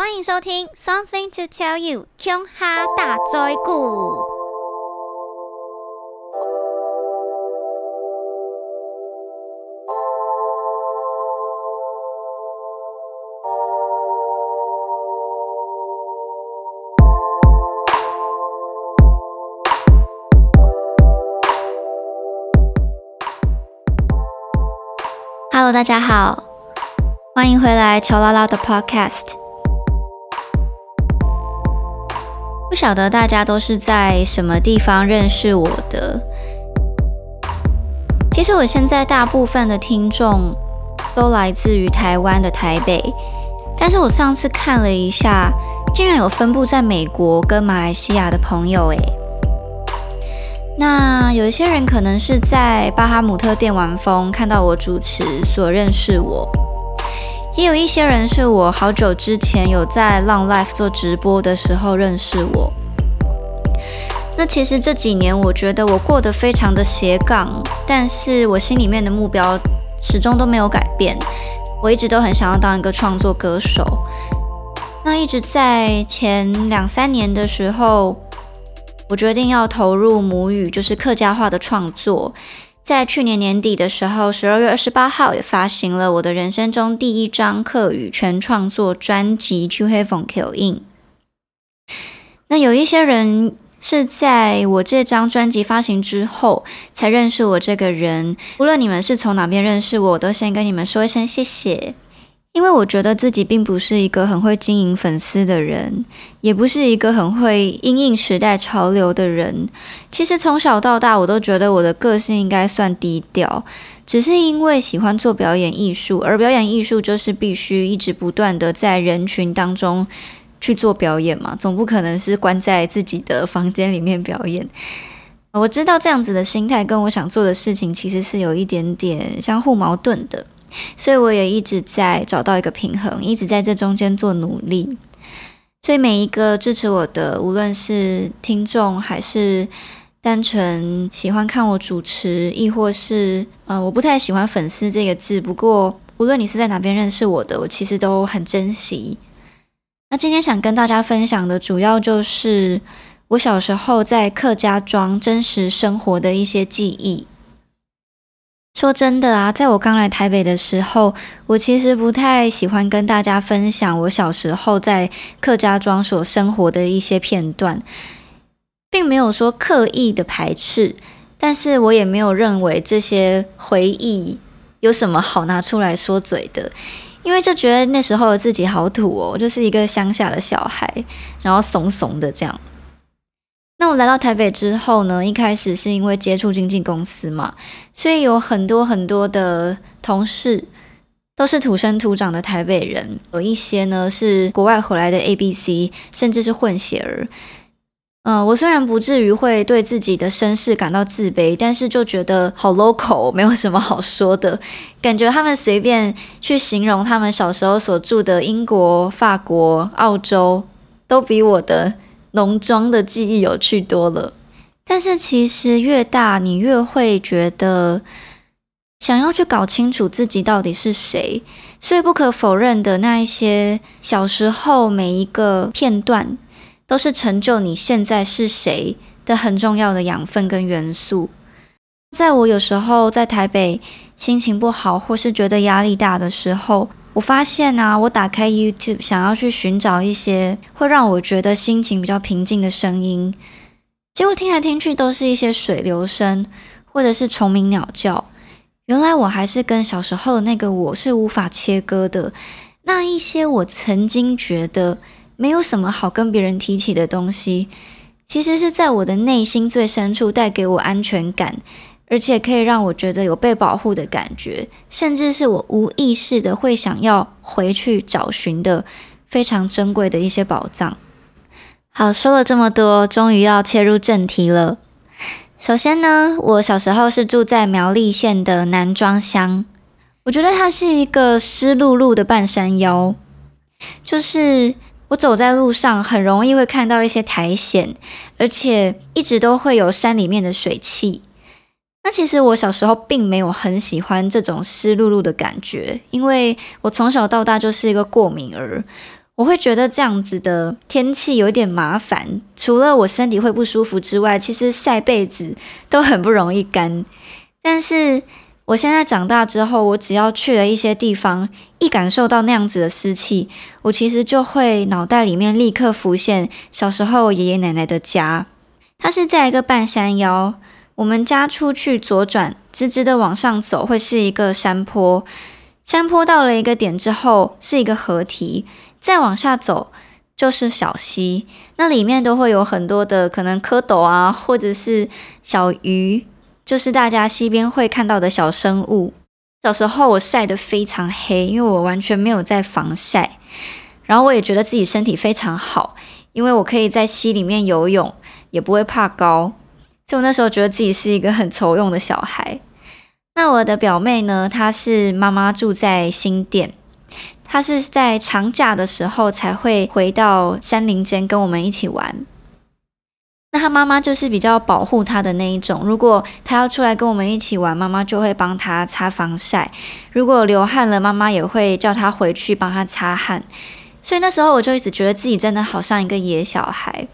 欢迎收听《Something to Tell You》琼哈大灾故。Hello，大家好，欢迎回来乔拉拉的 Podcast。不晓得大家都是在什么地方认识我的？其实我现在大部分的听众都来自于台湾的台北，但是我上次看了一下，竟然有分布在美国跟马来西亚的朋友诶。那有一些人可能是在巴哈姆特电玩风看到我主持所认识我。也有一些人是我好久之前有在浪 life 做直播的时候认识我。那其实这几年我觉得我过得非常的斜杠，但是我心里面的目标始终都没有改变。我一直都很想要当一个创作歌手。那一直在前两三年的时候，我决定要投入母语，就是客家话的创作。在去年年底的时候，十二月二十八号也发行了我的人生中第一张客语全创作专辑《去黑风 Q In》。那有一些人是在我这张专辑发行之后才认识我这个人，无论你们是从哪边认识我，我都先跟你们说一声谢谢。因为我觉得自己并不是一个很会经营粉丝的人，也不是一个很会因应时代潮流的人。其实从小到大，我都觉得我的个性应该算低调，只是因为喜欢做表演艺术，而表演艺术就是必须一直不断的在人群当中去做表演嘛，总不可能是关在自己的房间里面表演。我知道这样子的心态跟我想做的事情其实是有一点点相互矛盾的。所以我也一直在找到一个平衡，一直在这中间做努力。所以每一个支持我的，无论是听众还是单纯喜欢看我主持，亦或是呃，我不太喜欢粉丝这个字。不过无论你是在哪边认识我的，我其实都很珍惜。那今天想跟大家分享的，主要就是我小时候在客家庄真实生活的一些记忆。说真的啊，在我刚来台北的时候，我其实不太喜欢跟大家分享我小时候在客家庄所生活的一些片段，并没有说刻意的排斥，但是我也没有认为这些回忆有什么好拿出来说嘴的，因为就觉得那时候的自己好土哦，就是一个乡下的小孩，然后怂怂的这样。那我来到台北之后呢，一开始是因为接触经纪公司嘛，所以有很多很多的同事都是土生土长的台北人，有一些呢是国外回来的 A B C，甚至是混血儿。嗯，我虽然不至于会对自己的身世感到自卑，但是就觉得好 local，没有什么好说的，感觉他们随便去形容他们小时候所住的英国、法国、澳洲，都比我的。浓妆的记忆有趣多了，但是其实越大，你越会觉得想要去搞清楚自己到底是谁。所以不可否认的，那一些小时候每一个片段，都是成就你现在是谁的很重要的养分跟元素。在我有时候在台北心情不好，或是觉得压力大的时候。我发现啊，我打开 YouTube 想要去寻找一些会让我觉得心情比较平静的声音，结果听来听去都是一些水流声或者是虫鸣鸟叫。原来我还是跟小时候的那个我是无法切割的。那一些我曾经觉得没有什么好跟别人提起的东西，其实是在我的内心最深处带给我安全感。而且可以让我觉得有被保护的感觉，甚至是我无意识的会想要回去找寻的非常珍贵的一些宝藏。好，说了这么多，终于要切入正题了。首先呢，我小时候是住在苗栗县的南庄乡，我觉得它是一个湿漉漉的半山腰，就是我走在路上很容易会看到一些苔藓，而且一直都会有山里面的水汽。那其实我小时候并没有很喜欢这种湿漉漉的感觉，因为我从小到大就是一个过敏儿。我会觉得这样子的天气有点麻烦，除了我身体会不舒服之外，其实晒被子都很不容易干。但是我现在长大之后，我只要去了一些地方，一感受到那样子的湿气，我其实就会脑袋里面立刻浮现小时候爷爷奶奶的家。它是在一个半山腰，我们家出去左转，直直的往上走，会是一个山坡。山坡到了一个点之后，是一个河堤。再往下走就是小溪，那里面都会有很多的可能蝌蚪啊，或者是小鱼，就是大家溪边会看到的小生物。小时候我晒得非常黑，因为我完全没有在防晒，然后我也觉得自己身体非常好，因为我可以在溪里面游泳，也不会怕高，所以我那时候觉得自己是一个很愁用的小孩。那我的表妹呢，她是妈妈住在新店。她是在长假的时候才会回到山林间跟我们一起玩。那她妈妈就是比较保护她的那一种，如果她要出来跟我们一起玩，妈妈就会帮她擦防晒；如果流汗了，妈妈也会叫她回去帮她擦汗。所以那时候我就一直觉得自己真的好像一个野小孩。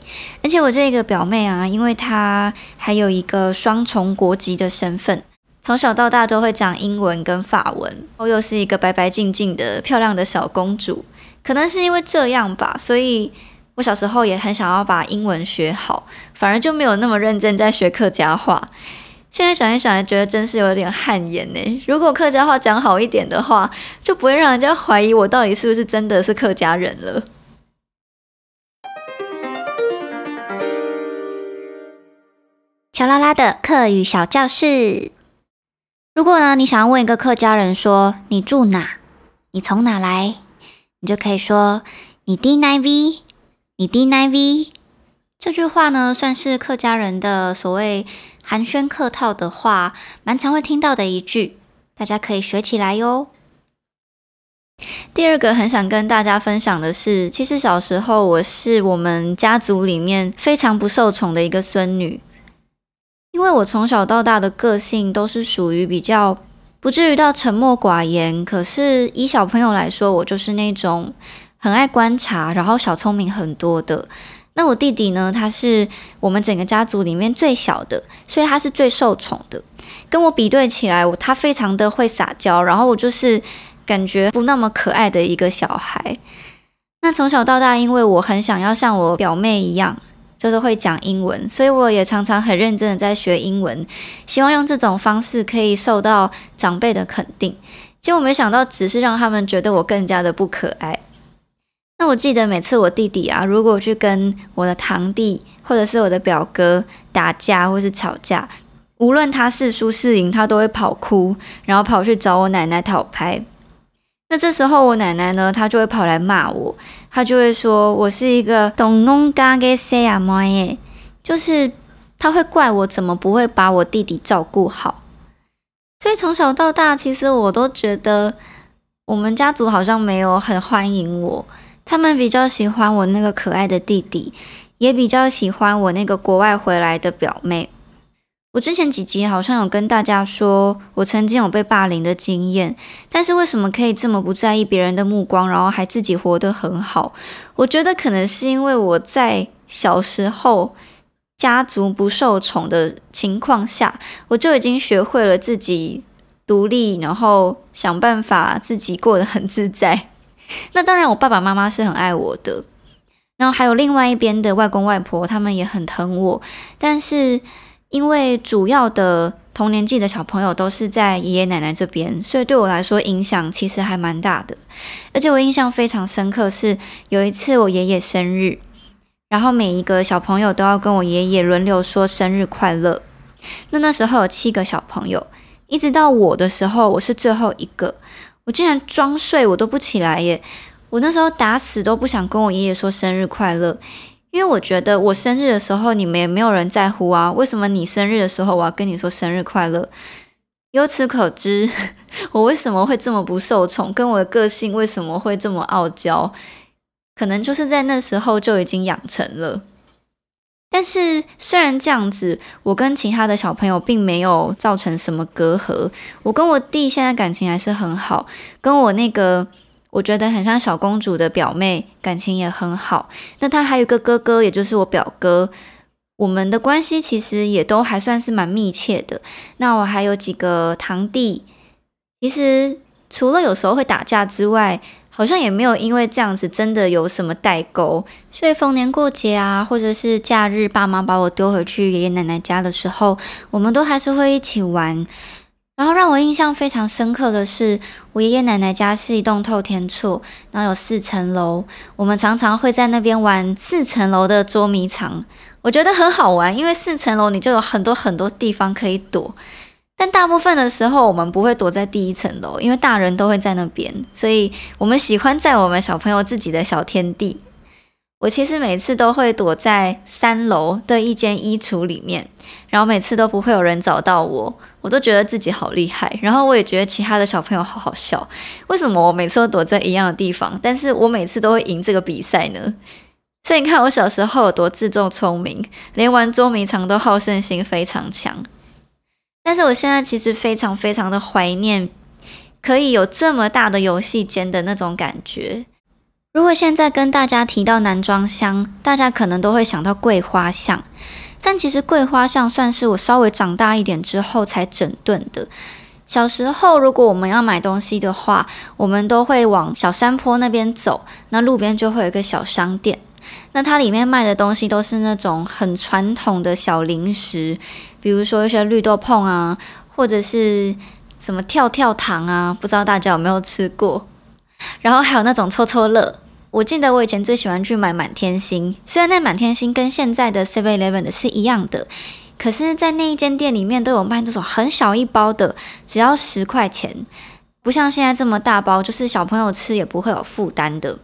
而且我这个表妹啊，因为她还有一个双重国籍的身份。从小到大都会讲英文跟法文，我又是一个白白净净的漂亮的小公主，可能是因为这样吧，所以我小时候也很想要把英文学好，反而就没有那么认真在学客家话。现在想一想，觉得真是有点汗颜呢。如果客家话讲好一点的话，就不会让人家怀疑我到底是不是真的是客家人了。乔拉拉的客语小教室。如果呢，你想要问一个客家人说你住哪，你从哪来，你就可以说你 D nine V，你 D nine V。这句话呢，算是客家人的所谓寒暄客套的话，蛮常会听到的一句，大家可以学起来哟。第二个很想跟大家分享的是，其实小时候我是我们家族里面非常不受宠的一个孙女。因为我从小到大的个性都是属于比较不至于到沉默寡言，可是以小朋友来说，我就是那种很爱观察，然后小聪明很多的。那我弟弟呢，他是我们整个家族里面最小的，所以他是最受宠的。跟我比对起来，我他非常的会撒娇，然后我就是感觉不那么可爱的一个小孩。那从小到大，因为我很想要像我表妹一样。就是会讲英文，所以我也常常很认真的在学英文，希望用这种方式可以受到长辈的肯定。结果没想到，只是让他们觉得我更加的不可爱。那我记得每次我弟弟啊，如果去跟我的堂弟或者是我的表哥打架或是吵架，无论他是输是赢，他都会跑哭，然后跑去找我奶奶讨拍。那这时候我奶奶呢，她就会跑来骂我。她就会说：“我是一个懂弄嘎给谁啊？妈耶！就是他会怪我怎么不会把我弟弟照顾好。所以从小到大，其实我都觉得我们家族好像没有很欢迎我。他们比较喜欢我那个可爱的弟弟，也比较喜欢我那个国外回来的表妹。”我之前几集好像有跟大家说，我曾经有被霸凌的经验，但是为什么可以这么不在意别人的目光，然后还自己活得很好？我觉得可能是因为我在小时候家族不受宠的情况下，我就已经学会了自己独立，然后想办法自己过得很自在。那当然，我爸爸妈妈是很爱我的，然后还有另外一边的外公外婆，他们也很疼我，但是。因为主要的同年纪的小朋友都是在爷爷奶奶这边，所以对我来说影响其实还蛮大的。而且我印象非常深刻，是有一次我爷爷生日，然后每一个小朋友都要跟我爷爷轮流说生日快乐。那那时候有七个小朋友，一直到我的时候，我是最后一个，我竟然装睡我都不起来耶！我那时候打死都不想跟我爷爷说生日快乐。因为我觉得我生日的时候你们也没有人在乎啊，为什么你生日的时候我要跟你说生日快乐？由此可知，我为什么会这么不受宠，跟我的个性为什么会这么傲娇，可能就是在那时候就已经养成了。但是虽然这样子，我跟其他的小朋友并没有造成什么隔阂，我跟我弟现在感情还是很好，跟我那个。我觉得很像小公主的表妹，感情也很好。那他还有个哥哥，也就是我表哥，我们的关系其实也都还算是蛮密切的。那我还有几个堂弟，其实除了有时候会打架之外，好像也没有因为这样子真的有什么代沟。所以逢年过节啊，或者是假日，爸妈把我丢回去爷爷奶奶家的时候，我们都还是会一起玩。然后让我印象非常深刻的是，我爷爷奶奶家是一栋透天厝，然后有四层楼。我们常常会在那边玩四层楼的捉迷藏，我觉得很好玩，因为四层楼你就有很多很多地方可以躲。但大部分的时候，我们不会躲在第一层楼，因为大人都会在那边，所以我们喜欢在我们小朋友自己的小天地。我其实每次都会躲在三楼的一间衣橱里面，然后每次都不会有人找到我，我都觉得自己好厉害。然后我也觉得其他的小朋友好好笑，为什么我每次都躲在一样的地方，但是我每次都会赢这个比赛呢？所以你看我小时候有多自作聪明，连玩捉迷藏都好胜心非常强。但是我现在其实非常非常的怀念，可以有这么大的游戏间的那种感觉。如果现在跟大家提到男装箱，大家可能都会想到桂花巷，但其实桂花巷算是我稍微长大一点之后才整顿的。小时候，如果我们要买东西的话，我们都会往小山坡那边走，那路边就会有一个小商店，那它里面卖的东西都是那种很传统的小零食，比如说一些绿豆碰啊，或者是什么跳跳糖啊，不知道大家有没有吃过？然后还有那种抽抽乐。我记得我以前最喜欢去买满天星，虽然那满天星跟现在的 Seven Eleven 的是一样的，可是，在那一间店里面都有卖这种很小一包的，只要十块钱，不像现在这么大包，就是小朋友吃也不会有负担的。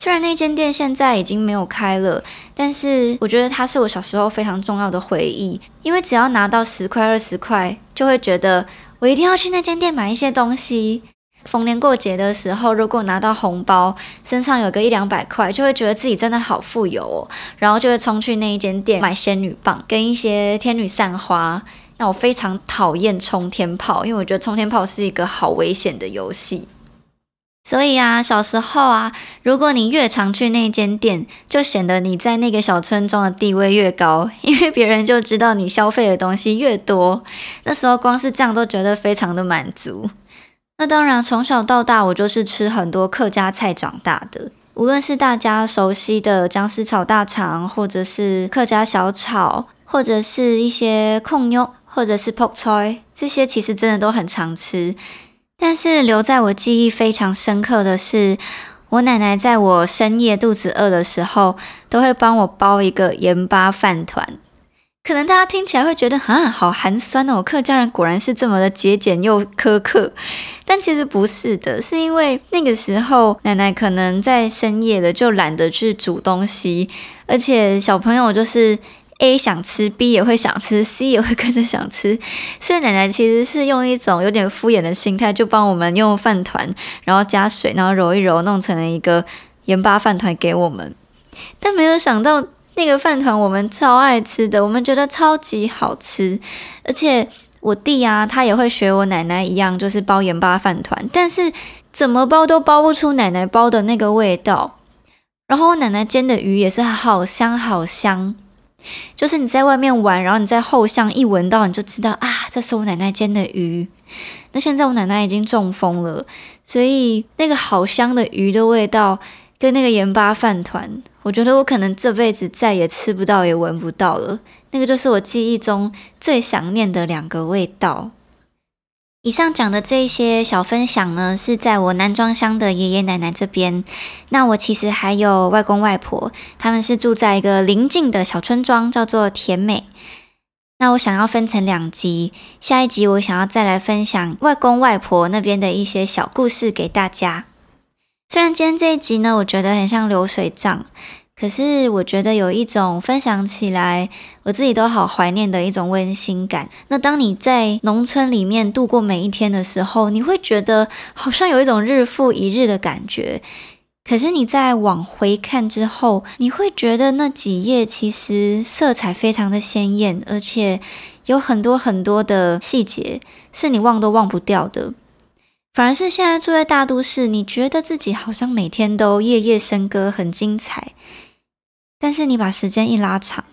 虽然那间店现在已经没有开了，但是我觉得它是我小时候非常重要的回忆，因为只要拿到十块二十块，就会觉得我一定要去那间店买一些东西。逢年过节的时候，如果拿到红包，身上有个一两百块，就会觉得自己真的好富有哦。然后就会冲去那一间店买仙女棒跟一些天女散花。那我非常讨厌冲天炮，因为我觉得冲天炮是一个好危险的游戏。所以啊，小时候啊，如果你越常去那间店，就显得你在那个小村庄的地位越高，因为别人就知道你消费的东西越多。那时候光是这样都觉得非常的满足。那当然，从小到大，我就是吃很多客家菜长大的。无论是大家熟悉的姜丝炒大肠，或者是客家小炒，或者是一些控妞，或者是 pork choy，这些其实真的都很常吃。但是留在我记忆非常深刻的是，我奶奶在我深夜肚子饿的时候，都会帮我包一个盐巴饭团。可能大家听起来会觉得啊，好寒酸哦！客家人果然是这么的节俭又苛刻，但其实不是的，是因为那个时候奶奶可能在深夜的就懒得去煮东西，而且小朋友就是 A 想吃，B 也会想吃，C 也会 跟着想吃，所以奶奶其实是用一种有点敷衍的心态，就帮我们用饭团，然后加水，然后揉一揉，弄成了一个盐巴饭团给我们，但没有想到。那个饭团我们超爱吃的，我们觉得超级好吃，而且我弟啊，他也会学我奶奶一样，就是包盐巴饭团，但是怎么包都包不出奶奶包的那个味道。然后我奶奶煎的鱼也是好香好香，就是你在外面玩，然后你在后巷一闻到，你就知道啊，这是我奶奶煎的鱼。那现在我奶奶已经中风了，所以那个好香的鱼的味道。跟那个盐巴饭团，我觉得我可能这辈子再也吃不到，也闻不到了。那个就是我记忆中最想念的两个味道。以上讲的这些小分享呢，是在我南庄乡的爷爷奶奶这边。那我其实还有外公外婆，他们是住在一个邻近的小村庄，叫做甜美。那我想要分成两集，下一集我想要再来分享外公外婆那边的一些小故事给大家。虽然今天这一集呢，我觉得很像流水账，可是我觉得有一种分享起来，我自己都好怀念的一种温馨感。那当你在农村里面度过每一天的时候，你会觉得好像有一种日复一日的感觉。可是你在往回看之后，你会觉得那几页其实色彩非常的鲜艳，而且有很多很多的细节是你忘都忘不掉的。反而是现在住在大都市，你觉得自己好像每天都夜夜笙歌，很精彩。但是你把时间一拉长，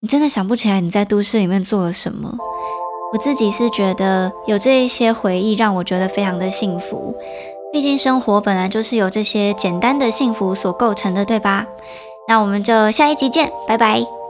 你真的想不起来你在都市里面做了什么。我自己是觉得有这一些回忆，让我觉得非常的幸福。毕竟生活本来就是由这些简单的幸福所构成的，对吧？那我们就下一集见，拜拜。